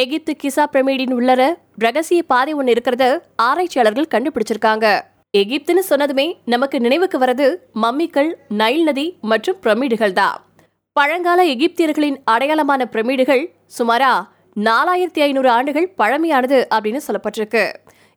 எகிப்து கிசா pyrimidine உள்ளர ரகசிய பாதை ஒன்று இருக்கிறத ஆராய்ச்சியாளர்கள் கண்டுபிடிச்சிருக்காங்க. எகிப்துன்னு சொன்னதுமே நமக்கு நினைவுக்கு வரது மம்மிகள் நைல் நதி மற்றும் பிரமிடுகள் தான். பழங்கால எகிப்தியர்களின் அடையாளமான பிரமிடுகள் சுமாரா நாலாயிரத்தி ஐநூறு ஆண்டுகள் பழமையானது அப்படின்னு சொல்லப்பட்டிருக்கு.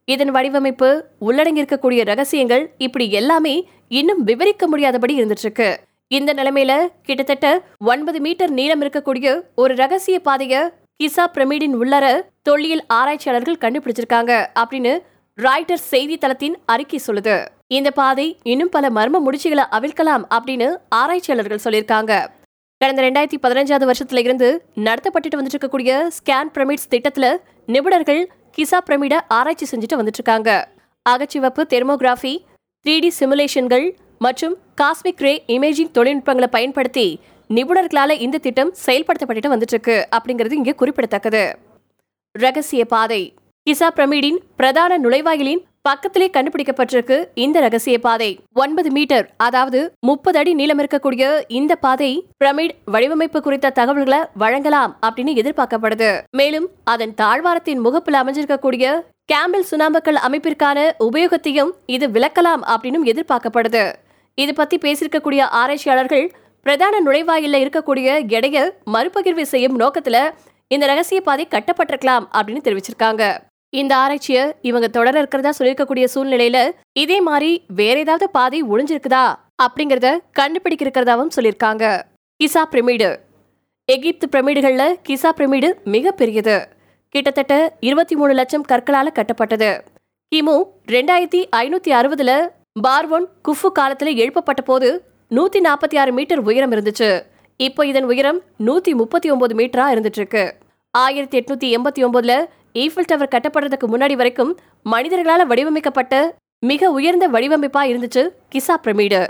இதன் வடிவமைப்பு உள்ளடங்கியிருக்கக்கூடிய ரகசியங்கள் இப்படி எல்லாமே இன்னும் விவரிக்க முடியாதபடி இருந்துட்டு இருக்கு இந்த நிலைமையில கிட்டத்தட்ட ஒன்பது மீட்டர் நீளம் இருக்கக்கூடிய ஒரு ரகசிய பாதைய கிசா பிரமிடின் உள்ளர தொல்லியல் ஆராய்ச்சியாளர்கள் கண்டுபிடிச்சிருக்காங்க அப்படின்னு ராய்டர்ஸ் செய்தித்தளத்தின் அறிக்கை சொல்லுது. இந்த பாதை இன்னும் பல மர்ம முடிச்சுகளை அவிழ்க்கலாம் அப்படின்னு ஆராய்ச்சியாளர்கள் சொல்லியிருக்காங்க. கடந்த ரெண்டாயிரத்தி பதினஞ்சாவது வருஷத்துல இருந்து நடத்தப்பட்டு வந்துட்டு இருக்கக்கூடிய ஸ்கேன் பிரமிட்ஸ் திட்டத்துல நிபுணர்கள் கிசா பிரமிட ஆராய்ச்சி செஞ்சுட்டு வந்துட்டு இருக்காங்க அகச்சிவப்பு தெர்மோகிராஃபி த்ரீ டி சிமுலேஷன்கள் மற்றும் காஸ்மிக் ரே இமேஜிங் தொழில்நுட்பங்களை பயன்படுத்தி நிபுணர்களால இந்த திட்டம் செயல்படுத்தப்பட்டு வந்துட்டு இருக்கு அப்படிங்கிறது இங்கே குறிப்பிடத்தக்கது. ரகசிய பாதை கிசா பிரமிடின் பிரதான நுழைவாயிலின் பக்கத்திலே கண்டுபிடிக்கப்பட்டிருக்கு இந்த ரகசிய பாதை ஒன்பது மீட்டர் அதாவது முப்பது அடி நீளம் இருக்கக்கூடிய இந்த பாதை பிரமிட் வடிவமைப்பு குறித்த தகவல்களை வழங்கலாம் அப்படின்னு எதிர்பார்க்கப்படுது. மேலும் அதன் தாழ்வாரத்தின் முகப்பில் அமைஞ்சிருக்கக்கூடிய கேம்பிள் சுனாம்பக்கல் அமைப்பிற்கான உபயோகத்தையும் இது விளக்கலாம் அப்படின்னு எதிர்பார்க்கப்படுது. இது பத்தி பேசியிருக்கக்கூடிய ஆராய்ச்சியாளர்கள் பிரதான நுழைவாயில இருக்கக்கூடிய எடைய மறுபகிர்வு செய்யும் நோக்கத்துல இந்த ரகசிய பாதை கட்டப்பட்டிருக்கலாம் அப்படின்னு தெரிவிச்சிருக்காங்க. இந்த ஆராய்ச்சிய இவங்க தொடர இருக்கிறதா சொல்லியிருக்கக்கூடிய சூழ்நிலையில இதே மாதிரி வேற ஏதாவது பாதை ஒளிஞ்சிருக்குதா அப்படிங்கறத கண்டுபிடிக்க இருக்கிறதாவும் சொல்லியிருக்காங்க. கிசா பிரமிடு. எகிப்து பிரமிடுகள்ல கிசா பிரமிடு மிக பெரியது கிட்டத்தட்ட இருபத்தி மூணு லட்சம் கற்களால கட்டப்பட்டது. கிமு ரெண்டாயிரத்தி ஐநூத்தி அறுபதுல பார்வோன் குஃபு காலத்துல எழுப்பப்பட்ட போது நூத்தி நாற்பத்தி ஆறு மீட்டர் உயரம் இருந்துச்சு. இப்போ இதன் உயரம் நூத்தி முப்பத்தி ஒன்பது மீட்டரா இருந்துட்டு இருக்கு ஆயிரத்தி எட்நூத்தி எண்பத்தி ஒன்பதுல ஈஃபில் டவர் கட்டப்படுறதுக்கு முன்னாடி வரைக்கும் மனிதர்களால் வடிவமைக்கப்பட்ட மிக உயர்ந்த வடிவமைப்பா இருந்துச்சு கிசா பிரமிடு.